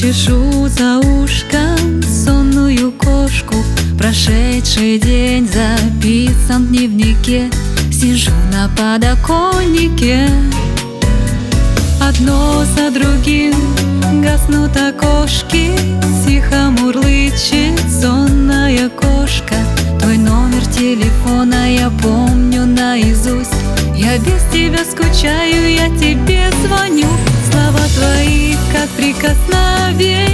Чешу за ушком сонную кошку. Прошедший день записан в дневнике Сижу на подоконнике. Одно за другим гаснут окошки Тихо мурлычет сонная кошка. Твой номер телефона я помню наизусть. Я без тебя скучаю, я тебе звоню. Слова твои, прикосновение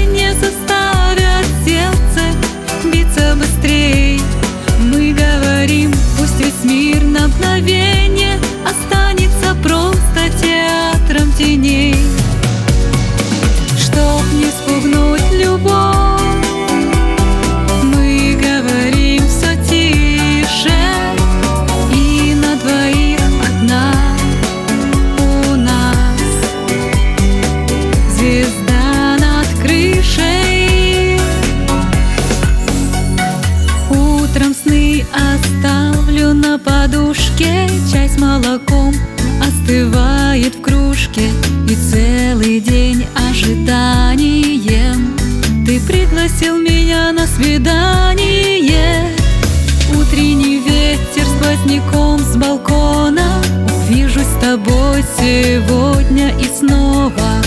молоком остывает в кружке И целый день ожиданием. Ты пригласил меня на свидание. Утренний ветер сквозняком с балкона. Увижусь с тобой сегодня и снова.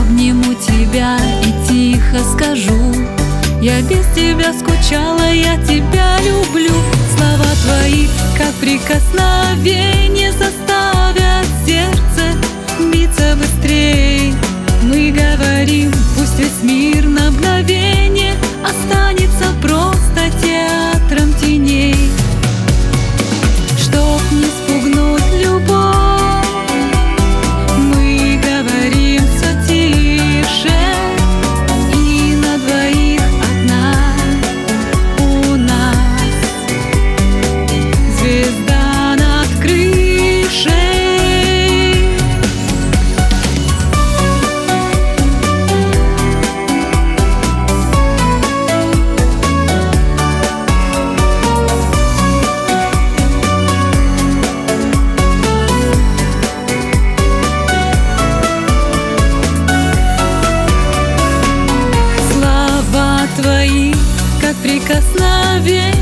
Обниму тебя и тихо скажу Я без тебя скучала, я тебя люблю Слова твои, как прикосновение Заставят сердце прикосновение.